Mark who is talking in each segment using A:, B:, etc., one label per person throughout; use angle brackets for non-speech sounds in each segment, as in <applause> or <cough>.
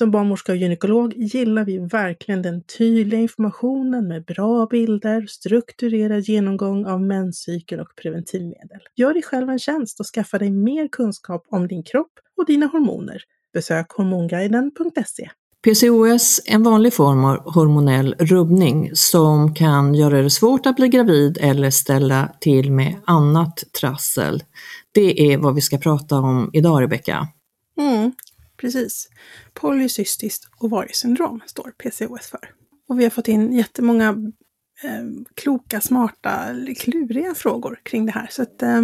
A: Som barnmorska och gynekolog gillar vi verkligen den tydliga informationen med bra bilder, strukturerad genomgång av menscykel och preventivmedel. Gör dig själv en tjänst och skaffa dig mer kunskap om din kropp och dina hormoner. Besök hormonguiden.se.
B: PCOS är en vanlig form av hormonell rubbning som kan göra det svårt att bli gravid eller ställa till med annat trassel. Det är vad vi ska prata om idag Rebecka.
A: Mm, precis. Polycystiskt ovariesyndrom står PCOS för. Och vi har fått in jättemånga eh, kloka, smarta, kluriga frågor kring det här. Så att eh,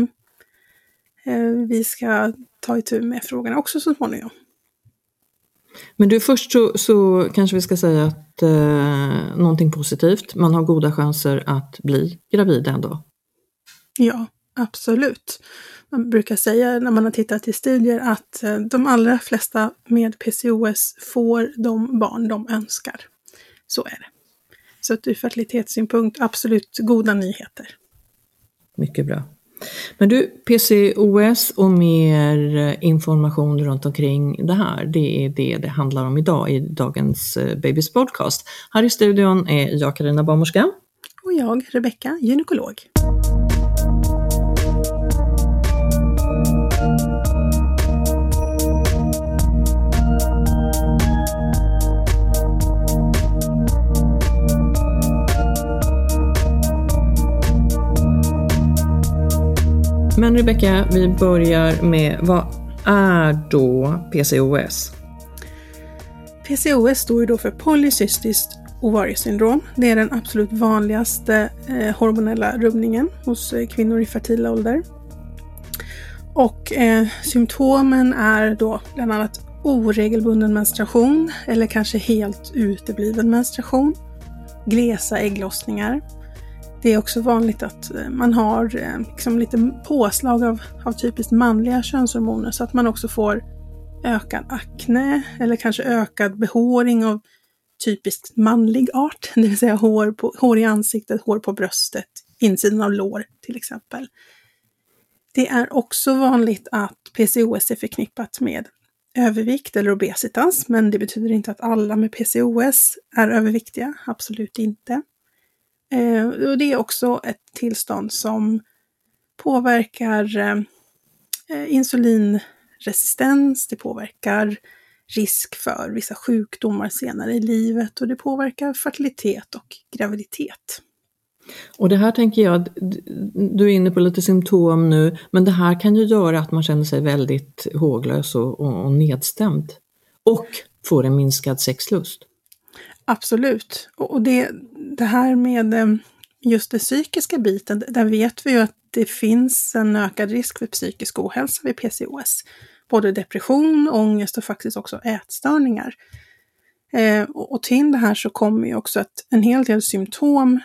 A: eh vi ska ta itu med frågorna också så småningom.
B: Men du, först så, så kanske vi ska säga att eh, någonting positivt, man har goda chanser att bli gravid ändå.
A: Ja, absolut. Man brukar säga när man har tittat i studier att eh, de allra flesta med PCOS får de barn de önskar. Så är det. Så att ur fertilitetssynpunkt absolut goda nyheter.
B: Mycket bra. Men du, PCOS och mer information runt omkring det här, det är det det handlar om idag i dagens eh, Babys podcast. Här i studion är jag Karina Barnmorska.
A: Och jag, Rebecka, gynekolog.
B: Men Rebecka, vi börjar med vad är då PCOS?
A: PCOS står ju då för polycystiskt ovariesyndrom. Det är den absolut vanligaste eh, hormonella rubbningen hos eh, kvinnor i fertil ålder. Och eh, symptomen är då bland annat oregelbunden menstruation eller kanske helt utebliven menstruation, glesa ägglossningar, det är också vanligt att eh, man har eh, liksom lite påslag av, av typiskt manliga könshormoner så att man också får ökad akne eller kanske ökad behåring av typiskt manlig art, <laughs> det vill säga hår, på, hår i ansiktet, hår på bröstet, insidan av lår till exempel. Det är också vanligt att PCOS är förknippat med övervikt eller obesitas, men det betyder inte att alla med PCOS är överviktiga, absolut inte. Eh, och det är också ett tillstånd som påverkar eh, eh, insulinresistens, det påverkar risk för vissa sjukdomar senare i livet och det påverkar fertilitet och graviditet.
B: Och det här tänker jag, du är inne på lite symptom nu, men det här kan ju göra att man känner sig väldigt håglös och, och, och nedstämd. Och får en minskad sexlust.
A: Absolut. Och det, det här med eh, just den psykiska biten, där vet vi ju att det finns en ökad risk för psykisk ohälsa vid PCOS. Både depression, ångest och faktiskt också ätstörningar. Eh, och till det här så kommer ju också att en hel del symptom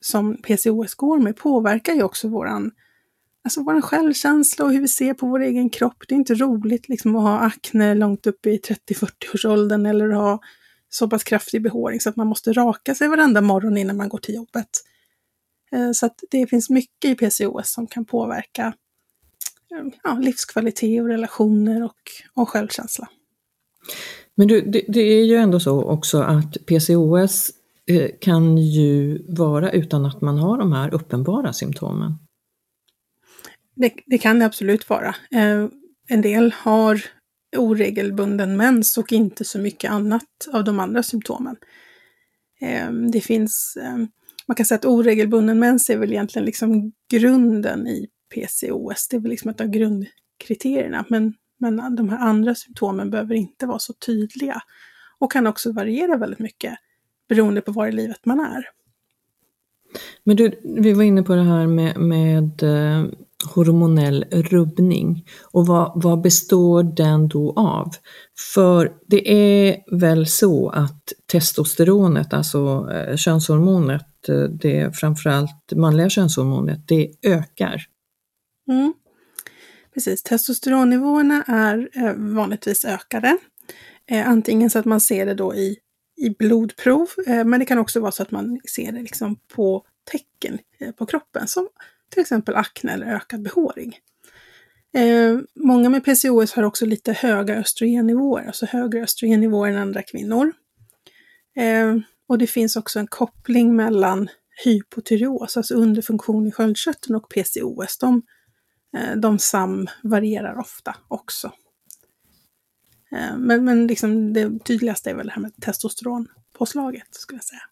A: som PCOS går med påverkar ju också våran alltså våran självkänsla och hur vi ser på vår egen kropp. Det är inte roligt liksom att ha akne långt upp i 30-40-årsåldern eller att ha så pass kraftig behåring så att man måste raka sig varenda morgon innan man går till jobbet. Eh, så att det finns mycket i PCOS som kan påverka eh, ja, livskvalitet och relationer och, och självkänsla.
B: Men du, det, det, är ju ändå så också att PCOS eh, kan ju vara utan att man har de här uppenbara symptomen.
A: Det, det kan det absolut vara. En del har oregelbunden mens och inte så mycket annat av de andra symptomen. Ehm, det finns, ehm, man kan säga att oregelbunden mens är väl egentligen liksom grunden i PCOS. Det är väl liksom ett av grundkriterierna. Men, men de här andra symptomen behöver inte vara så tydliga och kan också variera väldigt mycket beroende på var i livet man är.
B: Men du, vi var inne på det här med, med eh, hormonell rubbning. Och vad, vad består den då av? För det är väl så att testosteronet, alltså eh, könshormonet, eh, det framförallt manliga könshormonet, det ökar.
A: Mm. Precis, testosteronnivåerna är eh, vanligtvis ökade. Antingen så att man ser det då i, i blodprov, men det kan också vara så att man ser det liksom på tecken på kroppen som till exempel akne eller ökad behåring. Eh, många med PCOS har också lite höga östrogennivåer, alltså högre östrogennivåer än andra kvinnor. Eh, och det finns också en koppling mellan hypotyreos, alltså underfunktion i sköldkörteln och PCOS. De, eh, de samvarierar ofta också. Eh, men men liksom det tydligaste är väl det här med testosteronpåslaget, skulle jag säga.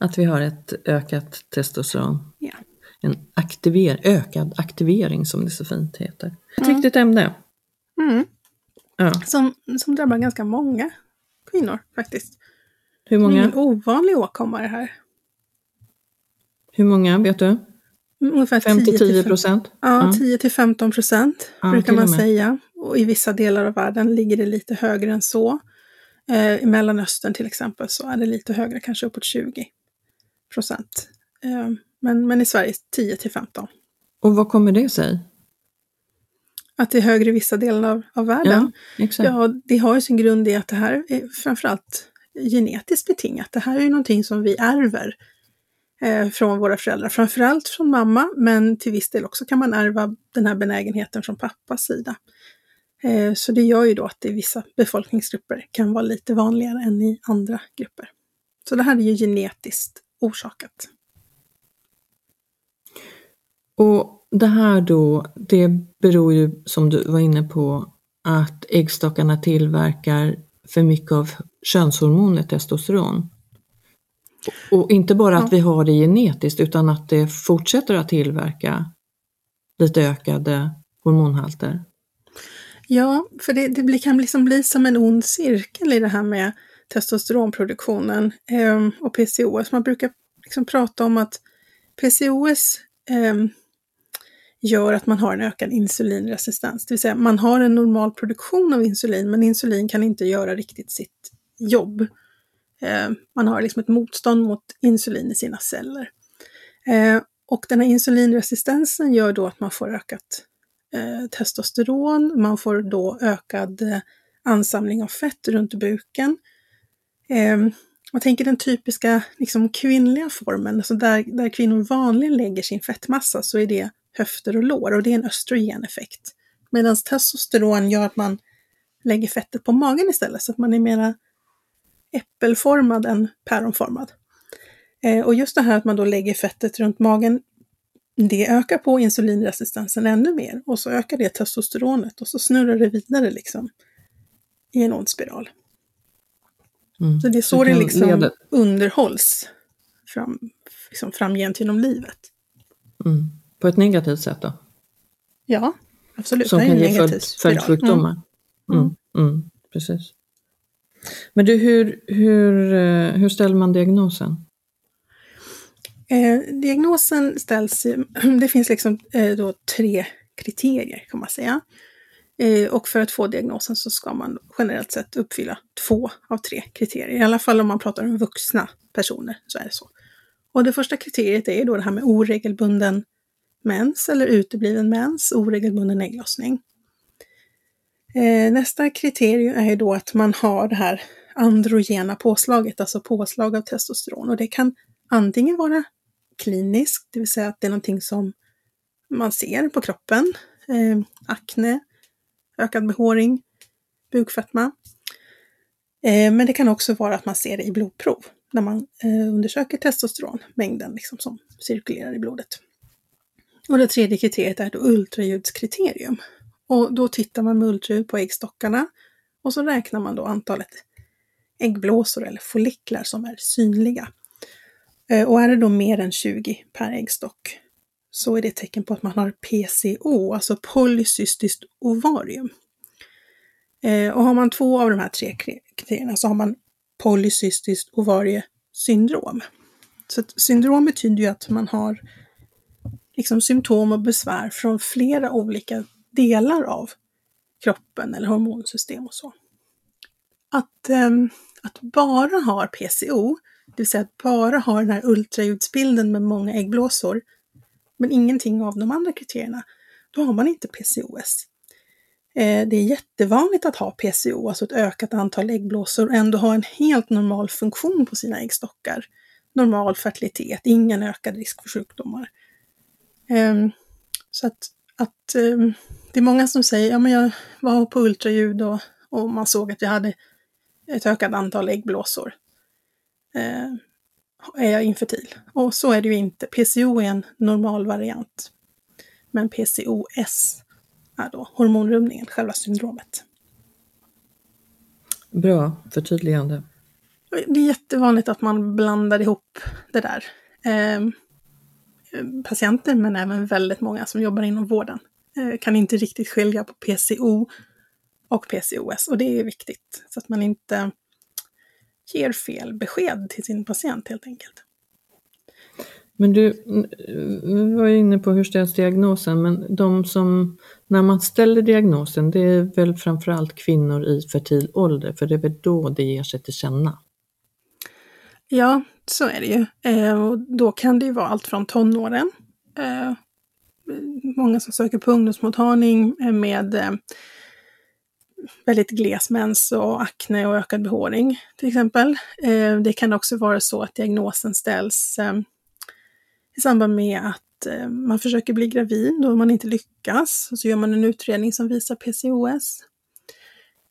B: Att vi har ett ökat testosteron?
A: Ja
B: en aktiver, ökad aktivering som det så fint heter. Ett mm. viktigt ämne.
A: Mm. Ja. Som, som drabbar ganska många kvinnor faktiskt.
B: Hur många? Det är
A: ingen ovanlig åkomma det här.
B: Hur många vet du?
A: Ungefär
B: 5 10 procent?
A: Ja, ja, 10 till 15 procent ja, brukar man säga. Och i vissa delar av världen ligger det lite högre än så. Eh, I Mellanöstern till exempel så är det lite högre, kanske uppåt 20 procent. Eh, men, men i Sverige 10 till 15.
B: Och vad kommer det sig?
A: Att det är högre i vissa delar av, av världen?
B: Ja, exakt.
A: ja, det har ju sin grund i att det här är framförallt genetiskt betingat. Det här är ju någonting som vi ärver eh, från våra föräldrar, framförallt från mamma, men till viss del också kan man ärva den här benägenheten från pappas sida. Eh, så det gör ju då att det i vissa befolkningsgrupper kan vara lite vanligare än i andra grupper. Så det här är ju genetiskt orsakat.
B: Och det här då, det beror ju som du var inne på att äggstockarna tillverkar för mycket av könshormonet testosteron. Och inte bara att vi har det genetiskt utan att det fortsätter att tillverka lite ökade hormonhalter.
A: Ja, för det, det kan liksom bli som en ond cirkel i det här med testosteronproduktionen eh, och PCOS. Man brukar liksom prata om att PCOS eh, gör att man har en ökad insulinresistens. Det vill säga man har en normal produktion av insulin men insulin kan inte göra riktigt sitt jobb. Eh, man har liksom ett motstånd mot insulin i sina celler. Eh, och den här insulinresistensen gör då att man får ökat eh, testosteron, man får då ökad eh, ansamling av fett runt buken. Eh, jag tänker den typiska liksom, kvinnliga formen, alltså där, där kvinnor vanligen lägger sin fettmassa, så är det höfter och lår och det är en östrogeneffekt. Medan testosteron gör att man lägger fettet på magen istället så att man är mera äppelformad än päronformad. Eh, och just det här att man då lägger fettet runt magen, det ökar på insulinresistensen ännu mer och så ökar det testosteronet och så snurrar det vidare liksom i en ond spiral. Mm. Så det är så det liksom leda... underhålls fram, liksom framgent genom livet.
B: Mm. På ett negativt sätt då?
A: Ja, absolut.
B: Som kan ge följd, följdsjukdomar? Mm. Mm. Mm. Precis. Men du, hur, hur, eh, hur ställer man diagnosen?
A: Eh, diagnosen ställs, <clears throat> det finns liksom eh, då tre kriterier kan man säga. Eh, och för att få diagnosen så ska man generellt sett uppfylla två av tre kriterier. I alla fall om man pratar om vuxna personer så är det så. Och det första kriteriet är då det här med oregelbunden mens eller utebliven mens, oregelbunden ägglossning. Eh, nästa kriterium är ju då att man har det här androgena påslaget, alltså påslag av testosteron. Och det kan antingen vara kliniskt, det vill säga att det är någonting som man ser på kroppen, eh, akne, ökad behåring, bukfetma. Eh, men det kan också vara att man ser det i blodprov när man eh, undersöker testosteronmängden liksom, som cirkulerar i blodet. Och det tredje kriteriet är ett ultraljudskriterium. Och då tittar man med ultraljud på äggstockarna och så räknar man då antalet äggblåsor eller folliklar som är synliga. Eh, och är det då mer än 20 per äggstock så är det ett tecken på att man har PCO, alltså polycystiskt ovarium. Eh, och har man två av de här tre kriterierna så har man polycystiskt ovariesyndrom. Så syndrom betyder ju att man har liksom symptom och besvär från flera olika delar av kroppen eller hormonsystem och så. Att, ähm, att bara ha PCO, det vill säga att bara ha den här ultraljudsbilden med många äggblåsor, men ingenting av de andra kriterierna, då har man inte PCOS. Eh, det är jättevanligt att ha PCO, alltså ett ökat antal äggblåsor, och ändå ha en helt normal funktion på sina äggstockar. Normal fertilitet, ingen ökad risk för sjukdomar. Ehm, så att, att ehm, det är många som säger, ja men jag var på ultraljud och, och man såg att jag hade ett ökat antal äggblåsor. Ehm, är jag infertil? Och så är det ju inte. PCO är en normal variant. Men PCOS är då hormonrubbningen, själva syndromet.
B: Bra förtydligande.
A: Det är jättevanligt att man blandar ihop det där. Eh, patienter, men även väldigt många som jobbar inom vården, eh, kan inte riktigt skilja på PCO och PCOS. Och det är viktigt, så att man inte ger fel besked till sin patient helt enkelt.
B: Men du, vi var inne på hur ställs diagnosen, men de som, när man ställer diagnosen, det är väl framförallt kvinnor i fertil ålder, för det är väl då det ger sig till känna?
A: Ja, så är det ju. Eh, och då kan det ju vara allt från tonåren, eh, många som söker på ungdomsmottagning eh, med eh, väldigt gles mens och akne och ökad behåring till exempel. Eh, det kan också vara så att diagnosen ställs eh, i samband med att eh, man försöker bli gravid och man inte lyckas. Och så gör man en utredning som visar PCOS.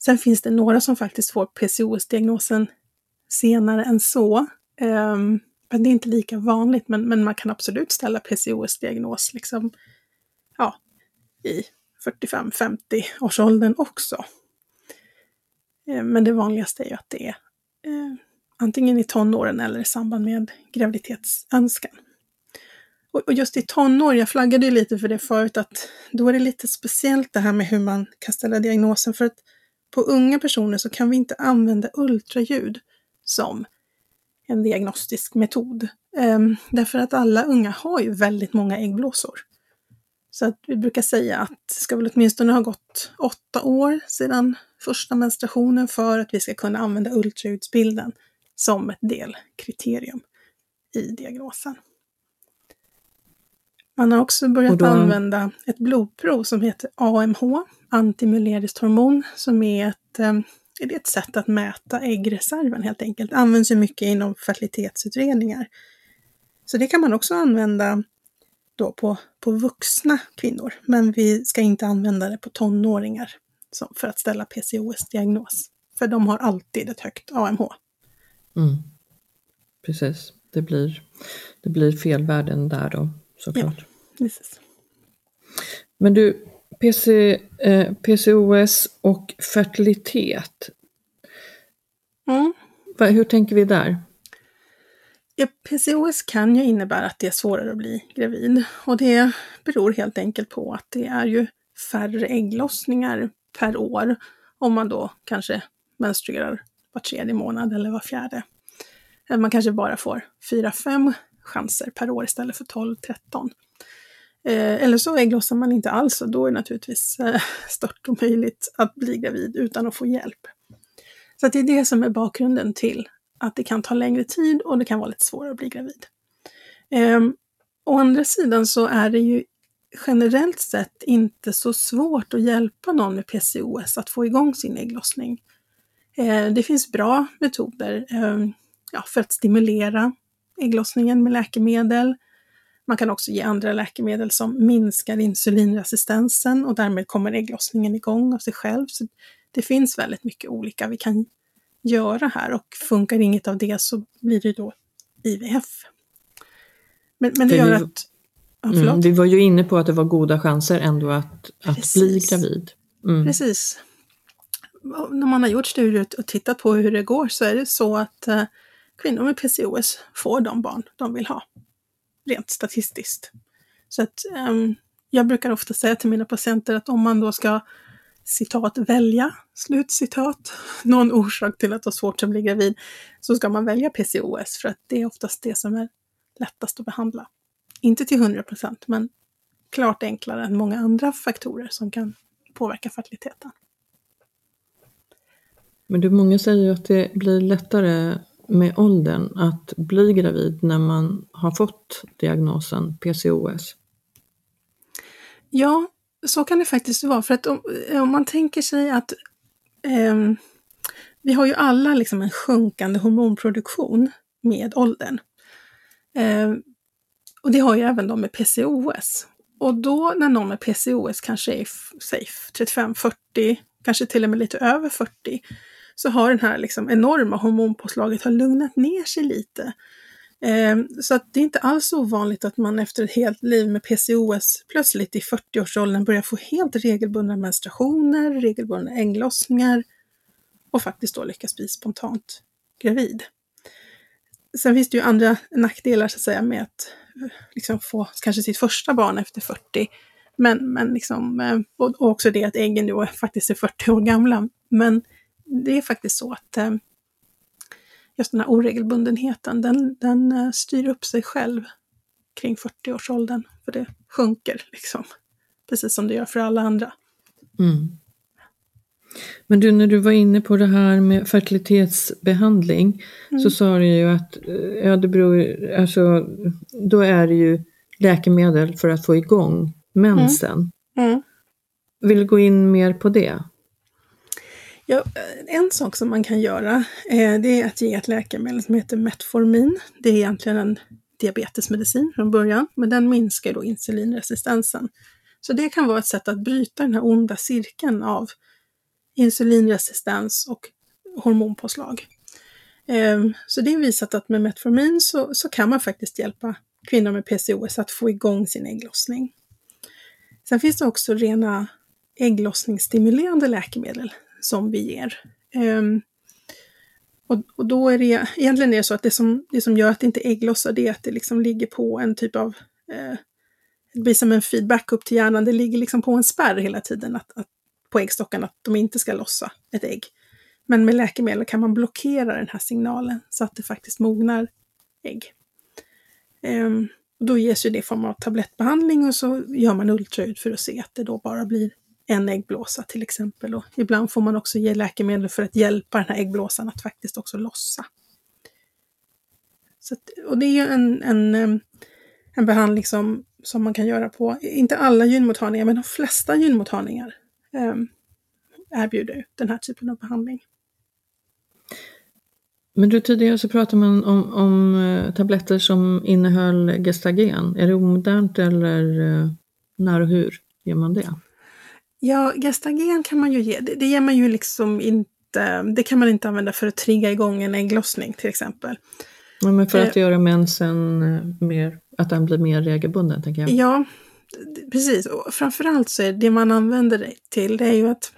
A: Sen finns det några som faktiskt får PCOS-diagnosen senare än så. Um, men det är inte lika vanligt, men, men man kan absolut ställa PCOS-diagnos liksom, ja, i 45-50 års åldern också. Um, men det vanligaste är ju att det är um, antingen i tonåren eller i samband med graviditetsönskan. Och just i tonår, jag flaggade ju lite för det förut, att då är det lite speciellt det här med hur man kan ställa diagnosen. För att på unga personer så kan vi inte använda ultraljud som en diagnostisk metod. Um, därför att alla unga har ju väldigt många äggblåsor. Så att vi brukar säga att det ska väl åtminstone ha gått åtta år sedan första menstruationen för att vi ska kunna använda ultraljudsbilden som ett delkriterium i diagnosen. Man har också börjat då... använda ett blodprov som heter AMH, antimuleriskt hormon, som är ett, är ett sätt att mäta äggreserven helt enkelt. Det används ju mycket inom fertilitetsutredningar. Så det kan man också använda då på, på vuxna kvinnor, men vi ska inte använda det på tonåringar som, för att ställa PCOS-diagnos. För de har alltid ett högt AMH.
B: Mm. Precis, det blir, det blir fel värden där då såklart. Ja,
A: precis.
B: Men du, PC, eh, PCOS och fertilitet.
A: Mm.
B: Hur tänker vi där?
A: Ja, PCOS kan ju innebära att det är svårare att bli gravid och det beror helt enkelt på att det är ju färre ägglossningar per år om man då kanske menstruerar var tredje månad eller var fjärde. Man kanske bara får 4-5 chanser per år istället för 12-13. Eh, eller så ägglossar man inte alls och då är det naturligtvis eh, stört omöjligt att bli gravid utan att få hjälp. Så det är det som är bakgrunden till att det kan ta längre tid och det kan vara lite svårare att bli gravid. Eh, å andra sidan så är det ju generellt sett inte så svårt att hjälpa någon med PCOS att få igång sin ägglossning. Eh, det finns bra metoder eh, ja, för att stimulera ägglossningen med läkemedel. Man kan också ge andra läkemedel som minskar insulinresistensen och därmed kommer ägglossningen igång av sig själv. Så det finns väldigt mycket olika vi kan göra här och funkar inget av det så blir det då IVF. Men, men det gör att...
B: Ja, mm, vi var ju inne på att det var goda chanser ändå att, att bli gravid.
A: Mm. Precis. När man har gjort studier och tittat på hur det går så är det så att eh, kvinnor med PCOS får de barn de vill ha. Rent statistiskt. Så att um, jag brukar ofta säga till mina patienter att om man då ska citat välja, slutcitat, <laughs> någon orsak till att ha svårt att bli gravid, så ska man välja PCOS för att det är oftast det som är lättast att behandla. Inte till 100 procent, men klart enklare än många andra faktorer som kan påverka fertiliteten.
B: Men du, många säger ju att det blir lättare med åldern att bli gravid när man har fått diagnosen PCOS?
A: Ja, så kan det faktiskt vara. För att om, eh, om man tänker sig att eh, vi har ju alla liksom en sjunkande hormonproduktion med åldern. Eh, och det har ju även de med PCOS. Och då när någon med PCOS kanske är 35-40, kanske till och med lite över 40, så har den här liksom enorma hormonpåslaget har lugnat ner sig lite. Ehm, så att det är inte alls ovanligt att man efter ett helt liv med PCOS plötsligt i 40-årsåldern börjar få helt regelbundna menstruationer, regelbundna ägglossningar och faktiskt då lyckas bli spontant gravid. Sen finns det ju andra nackdelar så att säga med att eh, liksom få kanske sitt första barn efter 40. Men, men liksom, eh, och också det att äggen då faktiskt är 40 år gamla. Men det är faktiskt så att eh, just den här oregelbundenheten, den, den eh, styr upp sig själv kring 40-årsåldern. För det sjunker liksom, precis som det gör för alla andra. Mm.
B: Men du, när du var inne på det här med fertilitetsbehandling mm. så sa du ju att eh, ja, det beror, alltså, då är det ju läkemedel för att få igång mensen. Mm. Mm. Vill du gå in mer på det?
A: Ja, eh, en sak som man kan göra eh, det är att ge ett läkemedel som heter Metformin. Det är egentligen en diabetesmedicin från början, men den minskar då insulinresistensen. Så det kan vara ett sätt att bryta den här onda cirkeln av insulinresistens och hormonpåslag. Eh, så det är visat att med Metformin så, så kan man faktiskt hjälpa kvinnor med PCOS att få igång sin ägglossning. Sen finns det också rena ägglossningsstimulerande läkemedel som vi ger. Um, och, och, då är det egentligen är det så att det som, det som gör att det inte ägglossar det är att det liksom ligger på en typ av, eh, det blir som en feedback upp till hjärnan, det ligger liksom på en spärr hela tiden att, att, på äggstockarna att de inte ska lossa ett ägg. Men med läkemedel kan man blockera den här signalen så att det faktiskt mognar ägg. Um, då ges ju det i form av tablettbehandling och så gör man ultraljud för att se att det då bara blir en äggblåsa till exempel. Och ibland får man också ge läkemedel för att hjälpa den här äggblåsan att faktiskt också lossa. Så att, och det är en, en, en behandling som, som man kan göra på, inte alla gynmottagningar, men de flesta gynmottagningar eh, erbjuder den här typen av behandling.
B: Men du, tidigare så pratade man om, om eh, tabletter som innehöll gestagen. Är det omodernt eller eh, när och hur gör man det?
A: Ja, gestagen kan man ju ge. Det, det ger man ju liksom inte, det kan man inte använda för att trigga igång en ägglossning till exempel.
B: Ja, men för att eh, göra mensen eh, mer, att den blir mer regelbunden, tänker jag.
A: Ja, precis. Och framförallt så är det man använder det till, det är ju att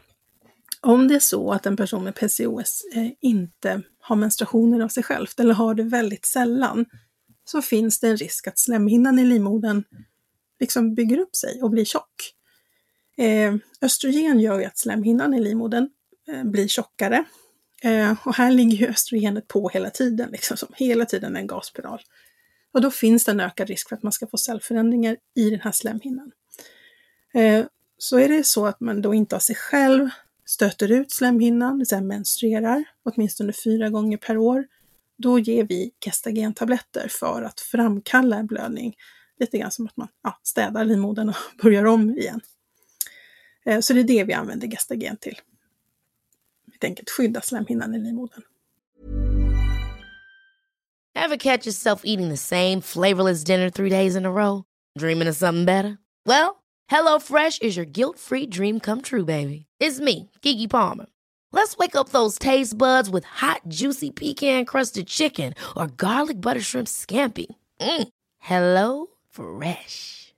A: om det är så att en person med PCOS eh, inte har menstruationer av sig självt eller har det väldigt sällan, så finns det en risk att slemhinnan i livmodern liksom bygger upp sig och blir tjock. Eh, östrogen gör ju att slemhinnan i livmodern eh, blir tjockare. Eh, och här ligger ju östrogenet på hela tiden, liksom som hela tiden en gasspiral. Och då finns det en ökad risk för att man ska få cellförändringar i den här slemhinnan. Eh, så är det så att man då inte av sig själv stöter ut slemhinnan, det vill säga menstruerar, åtminstone fyra gånger per år, då ger vi gestagentabletter för att framkalla en blödning lite grann som att man ja, städar livmodern och <laughs> börjar om igen. Eh, så det är det vi använder gestagen till. Helt enkelt skydda slemhinnan i livmodern.
C: Have catch yourself eating the same flavorless dinner three days in a row? Dreaming of something better? Well, hello fresh is your guilt free dream come true baby. It's me, Gigi Palmer. Let's wake up those taste buds with hot, juicy pecan crusted chicken or garlic butter shrimp scampi. Mm. Hello Fresh.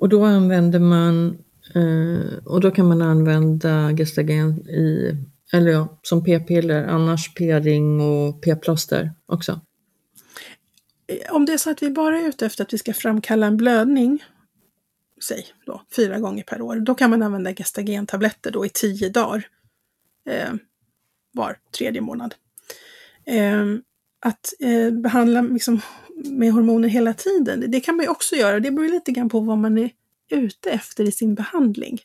B: Och då använder man, eh, och då kan man använda gestagen i, eller ja, som p-piller, annars p-ring och p-plåster också.
A: Eh, om det är så att vi bara är ute efter att vi ska framkalla en blödning, säg då fyra gånger per år, då kan man använda gestagentabletter då i tio dagar eh, var tredje månad. Eh, att eh, behandla liksom, med hormoner hela tiden, det kan man ju också göra. Det beror lite grann på vad man är ute efter i sin behandling.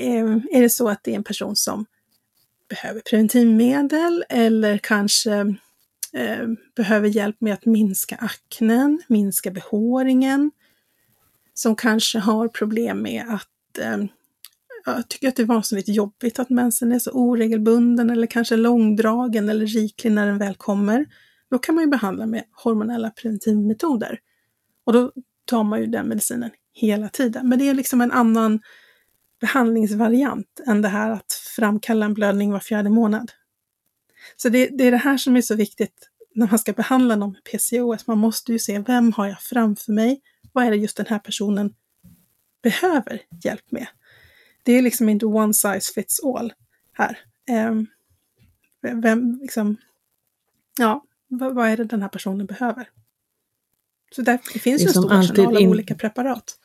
A: Eh, är det så att det är en person som behöver preventivmedel eller kanske eh, behöver hjälp med att minska aknen, minska behåringen, som kanske har problem med att eh, jag tycker att det är vansinnigt jobbigt att mensen är så oregelbunden eller kanske långdragen eller riklig när den väl kommer. Då kan man ju behandla med hormonella preventivmetoder. Och då tar man ju den medicinen hela tiden. Men det är liksom en annan behandlingsvariant än det här att framkalla en blödning var fjärde månad. Så det, det är det här som är så viktigt när man ska behandla någon med PCOS. Man måste ju se vem har jag framför mig? Vad är det just den här personen behöver hjälp med? Det är liksom inte one size fits all här. Um, vem, liksom, ja, vad, vad, är det den här personen behöver? Så där, det finns det ju en stor arsenal av olika preparat.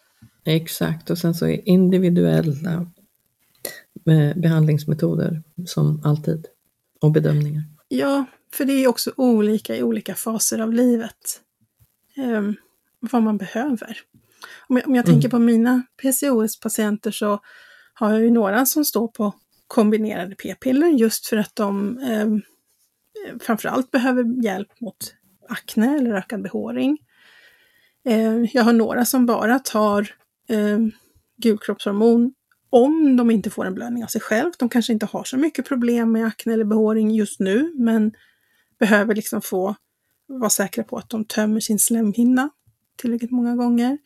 B: Exakt, och sen så är individuella behandlingsmetoder som alltid och bedömningar.
A: Ja, för det är också olika i olika faser av livet. Um, vad man behöver. Om jag, om jag mm. tänker på mina PCOS-patienter så har jag ju några som står på kombinerade p-piller just för att de eh, framförallt behöver hjälp mot akne eller ökad behåring. Eh, jag har några som bara tar eh, gulkroppshormon om de inte får en blödning av sig själv. De kanske inte har så mycket problem med akne eller behåring just nu, men behöver liksom få vara säkra på att de tömmer sin slemhinna tillräckligt många gånger.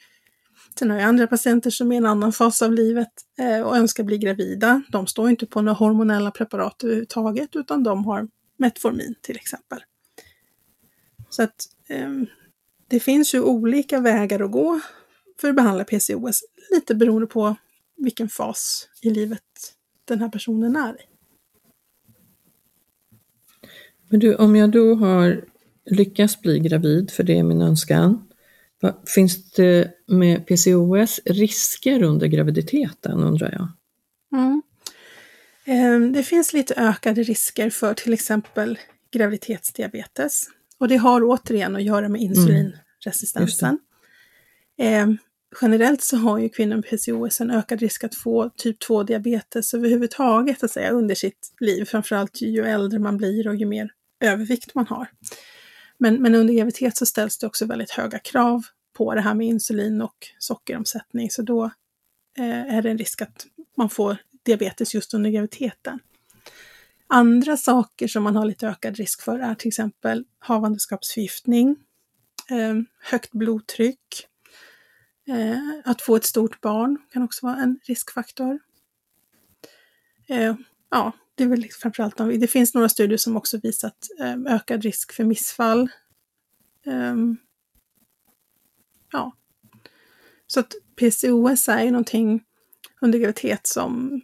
A: Sen har jag andra patienter som är i en annan fas av livet eh, och önskar bli gravida. De står inte på några hormonella preparat överhuvudtaget utan de har Metformin till exempel. Så att eh, det finns ju olika vägar att gå för att behandla PCOS, lite beroende på vilken fas i livet den här personen är i.
B: Men du, om jag då har lyckats bli gravid, för det är min önskan, Finns det med PCOS risker under graviditeten undrar jag?
A: Mm. Ehm, det finns lite ökade risker för till exempel graviditetsdiabetes. Och det har återigen att göra med insulinresistensen. Mm. generellt så har ju kvinnor med PCOS en ökad risk att få typ 2-diabetes överhuvudtaget att säga, under sitt liv, framförallt ju äldre man blir och ju mer övervikt man har. Men, men under graviditet så ställs det också väldigt höga krav på det här med insulin och sockeromsättning, så då eh, är det en risk att man får diabetes just under graviditeten. Andra saker som man har lite ökad risk för är till exempel havandeskapsförgiftning, ehm, högt blodtryck, eh, att få ett stort barn kan också vara en riskfaktor. Eh, ja, det är väl framförallt det finns några studier som också visat ehm, ökad risk för missfall. Ehm, ja. Så att PCOS är ju någonting under graviditet som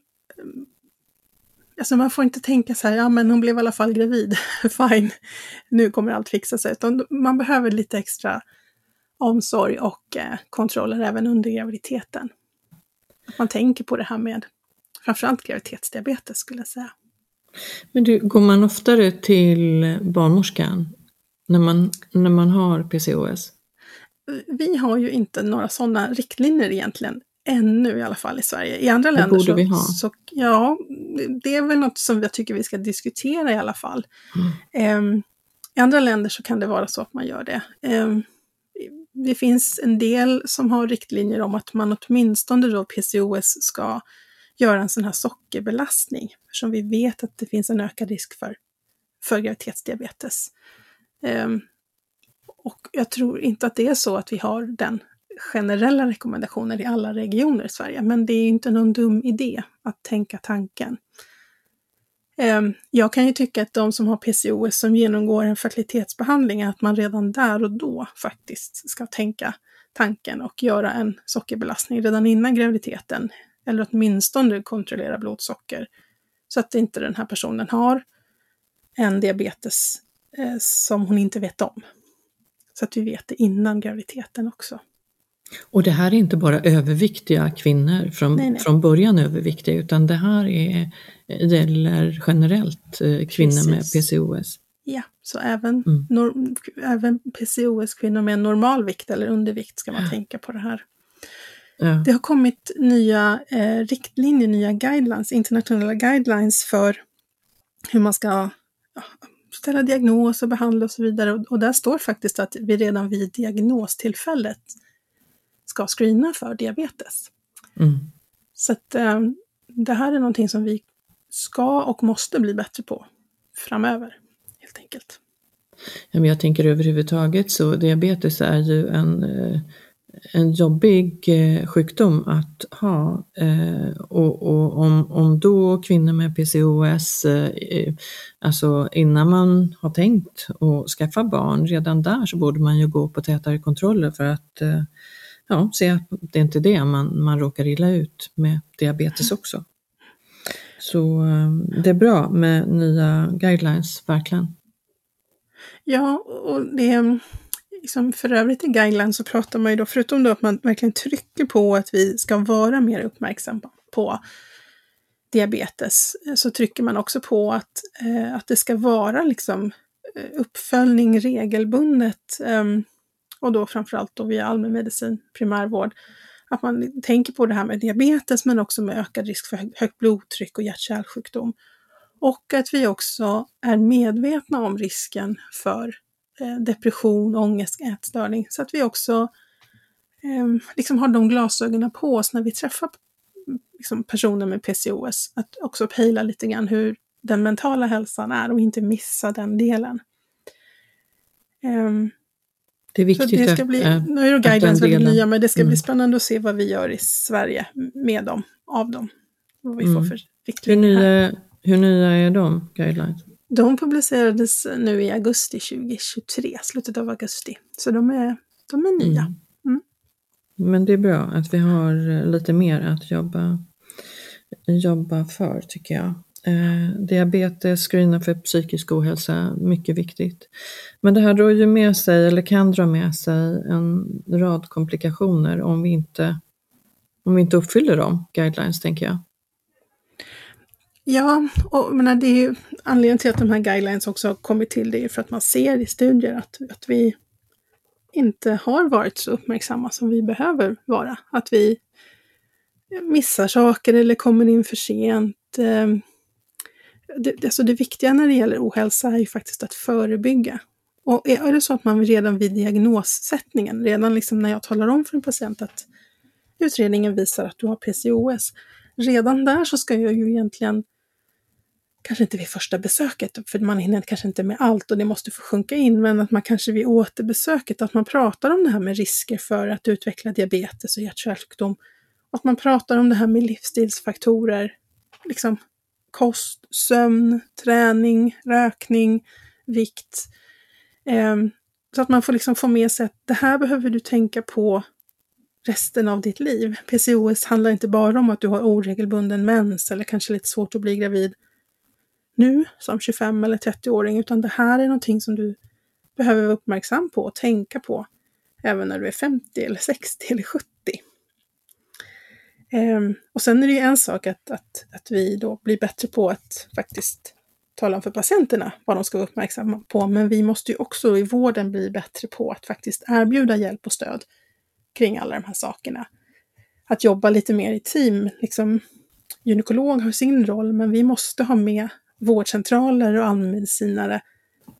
A: Alltså man får inte tänka så här, ja men hon blev i alla fall gravid, <laughs> fine, nu kommer allt fixa sig. Utan man behöver lite extra omsorg och eh, kontroller även under graviditeten. Att man tänker på det här med framförallt graviditetsdiabetes skulle jag säga.
B: Men du, går man oftare till barnmorskan när man, när man har PCOS?
A: Vi har ju inte några sådana riktlinjer egentligen, ännu i alla fall i Sverige. I andra
B: Det
A: länder
B: borde
A: så,
B: vi ha.
A: så, ja, det är väl något som jag tycker vi ska diskutera i alla fall.
B: Mm.
A: Ehm, I andra länder så kan det vara så att man gör det. Ehm, det finns en del som har riktlinjer om att man åtminstone då PCOS ska göra en sån här sockerbelastning, eftersom vi vet att det finns en ökad risk för, för graviditetsdiabetes. Ehm, och jag tror inte att det är så att vi har den generella rekommendationer i alla regioner i Sverige, men det är inte någon dum idé att tänka tanken. Ehm, jag kan ju tycka att de som har PCOS som genomgår en fertilitetsbehandling, att man redan där och då faktiskt ska tänka tanken och göra en sockerbelastning redan innan graviditeten. Eller åtminstone kontrollera blodsocker. Så att inte den här personen har en diabetes eh, som hon inte vet om. Så att vi vet det innan graviditeten också.
B: Och det här är inte bara överviktiga kvinnor, från,
A: Nej, nej.
B: från början överviktiga, utan det här är, gäller generellt eh, kvinnor med
A: Precis.
B: PCOS.
A: Ja, så även,
B: Mm.
A: nor- även PCOS-kvinnor med normalvikt eller undervikt ska man tänka på det här.
B: Ja.
A: Det har kommit nya eh, riktlinjer, nya guidelines, internationella guidelines för hur man ska ja, ställa diagnos och behandla och så vidare. Och, och där står faktiskt att vi redan vid diagnostillfället ska screena för diabetes.
B: Mm.
A: Så att eh, det här är någonting som vi ska och måste bli bättre på framöver, helt enkelt.
B: Ja, men jag tänker överhuvudtaget så diabetes är ju en, eh, en jobbig eh, sjukdom att ha. Och och om, om då kvinnor med PCOS, alltså innan man har tänkt att skaffa barn, redan där så borde man ju gå på tätare kontroller för att ja, se att det är inte det man, man råkar illa ut med diabetes också. Så ehm, det är bra med nya guidelines, verkligen.
A: Ja, och det är liksom för övrigt i guidelines så pratar man ju då, förutom då att man verkligen trycker på att vi ska vara mer uppmärksamma på diabetes, eh, så trycker man också på att, eh, att det ska vara liksom eh, uppföljning regelbundet ehm, och då framförallt då via allmänmedicin, primärvård. Att man tänker på det här med diabetes men också med ökad risk för högt blodtryck och hjärt-kärlsjukdom. Och att vi också är medvetna om risken för eh, depression, ångest, ätstörning. Så att vi också eh, liksom har de glasögonen på oss när vi träffar liksom, personer med PCOS. Att också pejla lite grann hur den mentala hälsan är och inte missa den delen. Ehm,
B: det är
A: så
B: viktigt
A: det ska bli,
B: eh,
A: nu är guidelines väldigt nya, men det ska bli
B: Mm.
A: spännande att se vad vi gör i Sverige med dem, av dem. Vad vi får
B: Mm.
A: för
B: Hur
A: riktlinjer här.
B: nya, hur nya är de guidelines?
A: De publicerades nu i augusti 2023, slutet av augusti. Så de är, de är nya.
B: Mm. Men det är bra att vi har eh, lite mer att jobba, jobba för tycker jag. Eh, diabetes, screena för psykisk ohälsa, mycket viktigt. Men det här drar ju med sig, eller kan dra med sig, en rad komplikationer om vi inte, om vi inte uppfyller de guidelines, tänker jag.
A: Ja, och menar, det är ju anledningen till att de här guidelines också har kommit till, det är ju för att man ser i studier att, att vi inte har varit så uppmärksamma som vi behöver vara. Att vi missar saker eller kommer in för sent. Eh, det, alltså det viktiga när det gäller ohälsa är ju faktiskt att förebygga. Och är är det så att man redan vid diagnossättningen, redan liksom när jag talar om för en patient att utredningen visar att du har PCOS, redan där så ska jag ju egentligen kanske inte vid första besöket, för man hinner kanske inte med allt och det måste få sjunka in, men att man kanske vid återbesöket, att man pratar om det här med risker för att utveckla diabetes och hjärt-kärlsjukdom. Att man pratar om det här med livsstilsfaktorer, liksom kost, sömn, träning, rökning, vikt. Eh, så att man får liksom få med sig att det här behöver du tänka på resten av ditt liv. PCOS handlar inte bara om att du har oregelbunden mens eller kanske lite svårt att bli gravid nu som 25 eller 30-åring, utan det här är någonting som du behöver vara uppmärksam på och tänka på även när du är 50 eller 60 eller 70. Ehm, och sen är det ju en sak att, att, att vi då blir bättre på att faktiskt tala om för patienterna vad de ska vara uppmärksamma på, men vi måste ju också i vården bli bättre på att faktiskt erbjuda hjälp och stöd kring alla de här sakerna. Att jobba lite mer i team, liksom gynekolog har sin roll, men vi måste ha med vårdcentraler och allmänmedicinare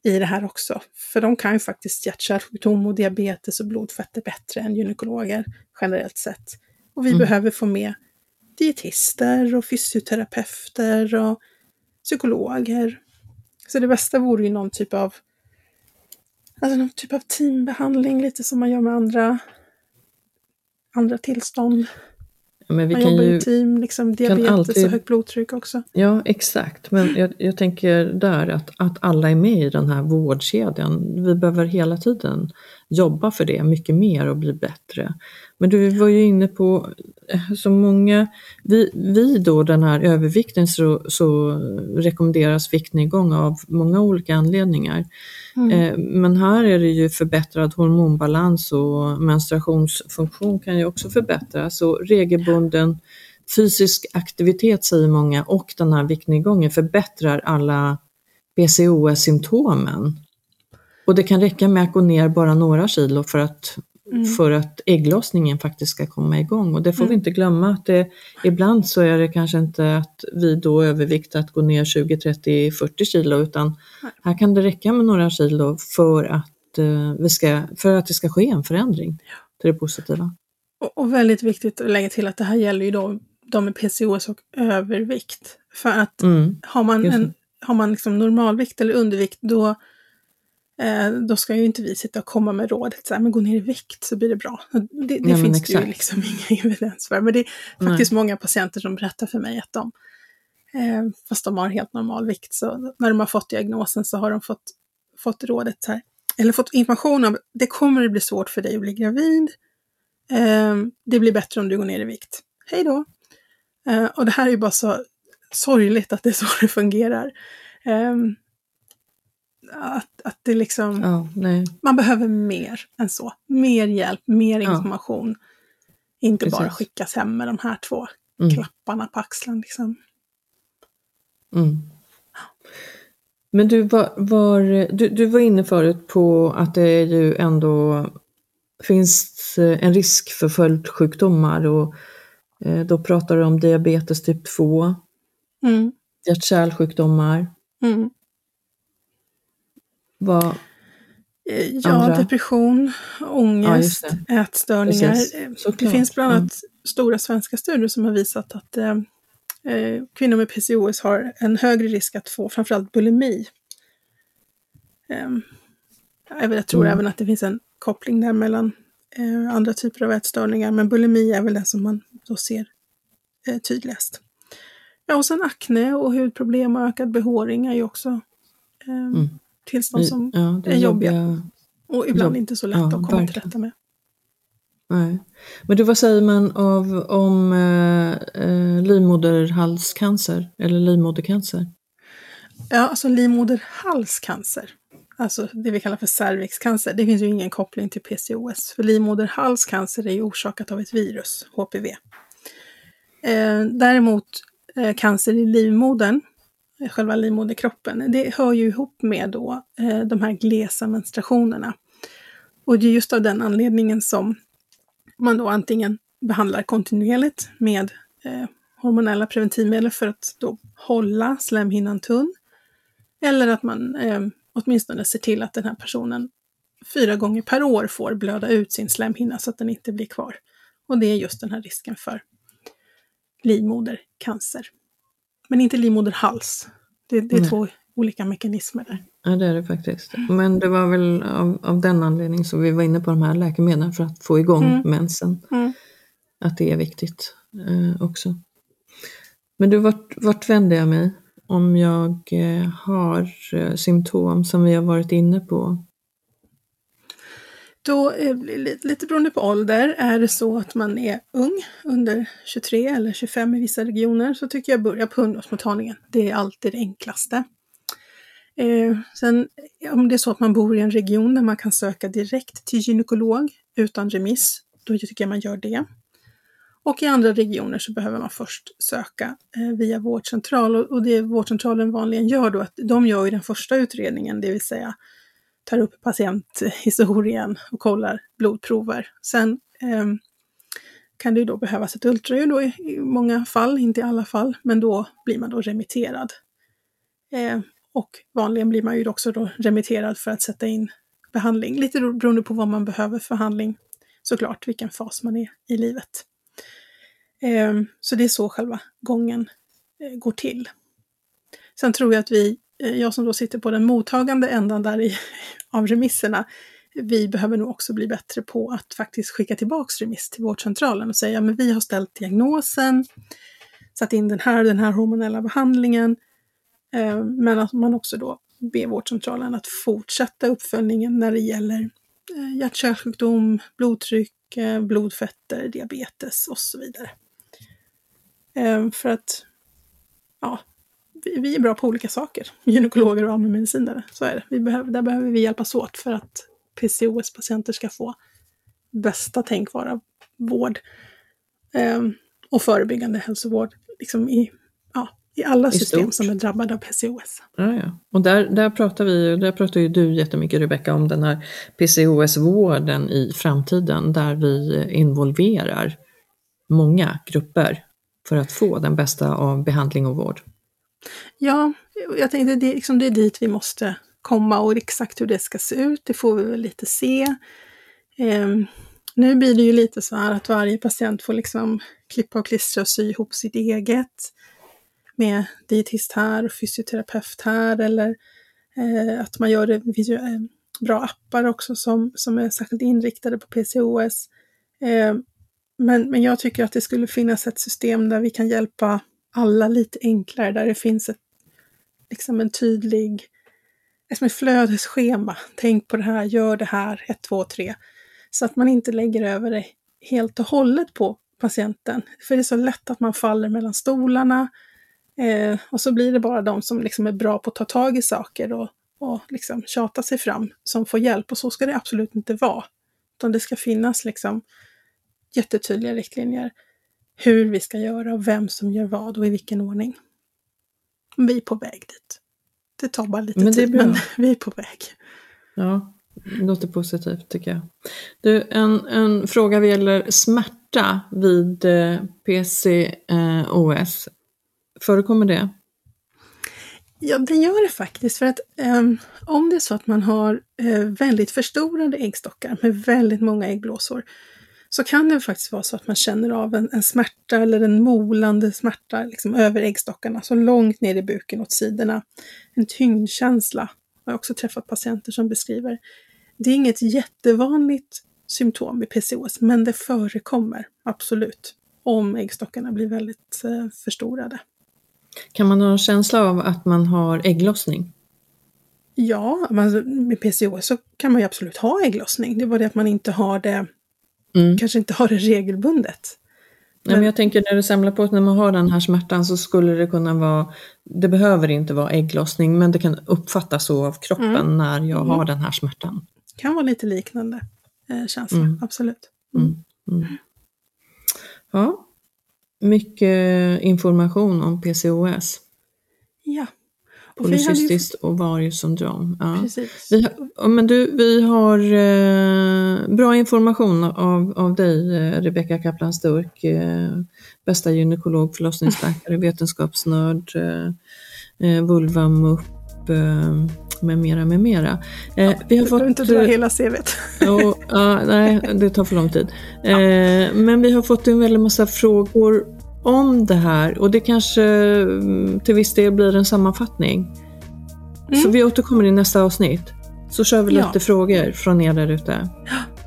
A: i det här också. För de kan ju faktiskt hjärt-kärlsjukdom och diabetes och blodfetter bättre än gynekologer generellt sett. Och vi mm. behöver få med dietister och fysioterapeuter och psykologer. Så det bästa vore ju någon typ av alltså någon typ av teambehandling, lite som man gör med andra, andra tillstånd.
B: Men vi
A: man
B: kan
A: jobbar
B: ju,
A: i team, liksom diabetes
B: alltid,
A: och högt blodtryck också.
B: Ja, exakt. Men jag, jag, tänker där att, att alla är med i den här vårdkedjan. Vi behöver hela tiden jobba för det mycket mer och bli bättre. Men du var ju inne på eh, så många, vid, vid då den här övervikten så, så rekommenderas viktnedgång av många olika anledningar. Mm. Eh, men här är det ju förbättrad hormonbalans och menstruationsfunktion kan ju också förbättras. Så regelbunden fysisk aktivitet säger många och den här viktnedgången förbättrar alla PCOS-symptomen. Och det kan räcka med att gå ner bara några kilo för att, mm. för att ägglossningen faktiskt ska komma igång. Och det får mm. vi inte glömma att det, ibland så är det kanske inte att vi då överviktar att gå ner 20, 30, 40 kilo utan här kan det räcka med några kilo för att, uh, vi ska, för att det ska ske en förändring till det positiva.
A: Och, och väldigt viktigt att lägga till att det här gäller ju då de med PCOS och övervikt. För att mm, har man, en, har man liksom normalvikt eller undervikt då Eh, då ska ju inte vi sitta och komma med rådet så här, men gå ner i vikt så blir det bra. Det, det Nej, finns det ju liksom <laughs> ingen evidens för. Men det är faktiskt Nej. många patienter som berättar för mig att de, eh, fast de har helt normal vikt, så när de har fått diagnosen så har de fått, fått rådet så här, eller fått information om det kommer att bli svårt för dig att bli gravid. Eh, det blir bättre om du går ner i vikt. Hej då! Eh, och det här är ju bara så sorgligt att det är så det fungerar. Um, att, att det liksom... Ja, man behöver mer än så. Mer hjälp, mer information. Ja. Inte Precis. bara skickas hem med de här två mm. klapparna på axeln. Liksom.
B: Mm. Men du var, var, du, du var inne förut på att det ju ändå finns en risk för följdsjukdomar och eh, då pratar du om diabetes typ 2, mm. hjärt-kärlsjukdomar. Mm. Vad
A: eh, Ja, andra? depression, ångest, ja, ätstörningar. Eh, det finns bland annat mm. stora svenska studier som har visat att eh, eh kvinnor med PCOS har en högre risk att få framförallt bulimi. Eh, jag tror mm. även att det finns en koppling där mellan eh, andra typer av ätstörningar, men bulimi är väl den som man då ser eh, tydligast. Ja, och sen akne och hudproblem och ökad behåring är ju också mm tillstånd som ja, är jobbiga. Och ibland jobb, inte så lätt ja, att komma verkligen. till rätta med.
B: Nej. Men du, vad säger man av, om eh, eh, livmoderhalscancer eller livmodercancer?
A: Ja, alltså livmoderhalscancer, alltså det vi kallar för cervixcancer, det finns ju ingen koppling till PCOS. För livmoderhalscancer är ju orsakat av ett virus, HPV. Eh, däremot eh, cancer i livmodern själva livmoderkroppen, det hör ju ihop med då eh, de här glesa menstruationerna. Och det är just av den anledningen som man då antingen behandlar kontinuerligt med eh, hormonella preventivmedel för att då hålla slemhinnan tunn. Eller att man eh, åtminstone ser till att den här personen fyra gånger per år får blöda ut sin slemhinna så att den inte blir kvar. Och det är just den här risken för livmodercancer. Men inte livmoderhals. Det, det är mm. två olika mekanismer där.
B: Ja, det är det faktiskt. Men det var väl av, av den anledningen som vi var inne på de här läkemedlen för att få igång mm. mensen. Mm. Att det är viktigt eh, också. Men du, vart, vart vänder jag mig om jag eh, har eh, symptom som vi har varit inne på?
A: Då, eh, lite beroende på ålder, är det så att man är ung, under 23 eller 25 i vissa regioner, så tycker jag börja på ungdomsmottagningen. Det är alltid det enklaste. Eh, sen om det är så att man bor i en region där man kan söka direkt till gynekolog, utan remiss, då tycker jag man gör det. Och i andra regioner så behöver man först söka eh, via vårdcentral och, och det vårdcentralen vanligen gör då att de gör ju den första utredningen, det vill säga tar upp patienthistorien och kollar blodprover. Sen eh, kan det då behövas ett ultraljud då i, i, många fall, inte i alla fall, men då blir man då remitterad. Eh, och vanligen blir man ju också då remitterad för att sätta in behandling, lite beroende på vad man behöver för behandling såklart, vilken fas man är i livet. Eh, så det är så själva gången eh, går till. Sen tror jag att vi, Eh, jag som då sitter på den mottagande ändan där i, <laughs> av remisserna, vi behöver nog också bli bättre på att faktiskt skicka tillbaks remiss till vårdcentralen och säga men vi har ställt diagnosen, satt in den här den här hormonella behandlingen, eh, men att man också då ber vårdcentralen att fortsätta uppföljningen när det gäller eh, hjärt-kärlsjukdom, blodtryck, blodfetter, diabetes och så vidare. För att ja, vi är bra på olika saker, gynekologer och allmänmedicinare. Så är det. Vi behöver, där behöver vi hjälpas åt för att PCOS-patienter ska få bästa tänkbara vård eh, och förebyggande hälsovård liksom i, ja, i alla I system stort. som är drabbade av PCOS.
B: Ja, ja. Och där, där pratar vi, där pratar ju du jättemycket Rebecka om den här PCOS-vården i framtiden där vi involverar många grupper för att få den bästa av behandling och vård.
A: Ja, jag tänkte det, liksom, det är dit vi måste komma och exakt hur det ska se ut, det får vi väl lite se. Eh, nu blir det ju lite så här att varje patient får liksom klippa och klistra och sy ihop sitt eget med dietist här och fysioterapeut här eller eh, att man gör det, det finns ju eh, bra appar också som, som är särskilt inriktade på PCOS. Eh, men, men jag tycker att det skulle finnas ett system där vi kan hjälpa alla lite enklare, där det finns ett, liksom en tydlig som ett flödesschema. Tänk på det här, gör det här, 1, 2, 3. Så att man inte lägger över det helt och hållet på patienten. För det är så lätt att man faller mellan stolarna eh, och så blir det bara de som liksom är bra på att ta tag i saker och, och liksom tjata sig fram som får hjälp. Och så ska det absolut inte vara. Utan det ska finnas liksom jättetydliga riktlinjer hur vi ska göra och vem som gör vad och i vilken ordning. Vi är på väg dit. Det tar bara lite men tid, men <laughs> vi är på väg.
B: Ja, det låter positivt tycker jag. Du, en, en fråga vad gäller smärta vid eh, PCOS. Förekommer det?
A: Ja, det gör det faktiskt. För att um, om det är så att man har uh, väldigt förstorade äggstockar med väldigt många äggblåsor så kan det faktiskt vara så att man känner av en, en smärta eller en molande smärta liksom över äggstockarna, så långt ner i buken åt sidorna. En tyngdkänsla. Jag har också träffat patienter som beskriver. Det är inget jättevanligt symptom vid PCOS, men det förekommer absolut om äggstockarna blir väldigt eh, förstorade.
B: Kan man ha en känsla av att man har ägglossning?
A: Ja, med PCOS så kan man ju absolut ha ägglossning. Det var det att man inte har det mm. kanske inte har det regelbundet.
B: Men... men jag tänker när du samlar på när man har den här smärtan så skulle det kunna vara, det behöver inte vara ägglossning, men det kan uppfattas så av kroppen mm. när jag mm. har den här smärtan.
A: Det kan vara lite liknande eh, känsla, mm. absolut. Mm. Mm. Mm.
B: Ja, mycket information om PCOS.
A: Ja.
B: Polycystiskt ju... ovariesyndrom. Ja. Vi har, men du, vi har eh, bra information av, av dig, eh, Rebecka Kaplan Sturk, eh, bästa gynekolog, förlossningsläkare, <laughs> vetenskapsnörd, eh, eh vulva-mupp, eh, med mera, med mera.
A: Eh, ja, vi har fått... inte dra hela CVt.
B: oh, ja, nej, det tar för lång tid. <laughs> Ja. Men vi har fått en väldig massa frågor om det här och det kanske mm, till viss del blir en sammanfattning. Mm. Så vi återkommer i nästa avsnitt. Så kör vi ja. lite frågor från er där ute.
A: Ja,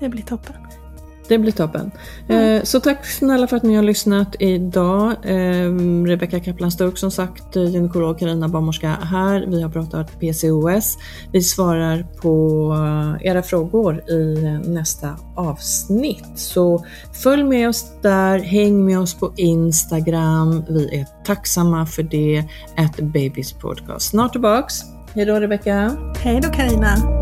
A: det blir toppen.
B: Det blir toppen. Mm. Eh, så tack snälla för att ni har lyssnat idag. Eh, Rebecka Kaplan Sturk som sagt, gynekolog Karina barnmorska här. Vi har pratat PCOS. Vi svarar på era frågor i nästa avsnitt. Så följ med oss där, häng med oss på Instagram. Vi är tacksamma för det. At Babies Podcast. Snart tillbaks. Hej då Rebecka.
A: Hej då Karina.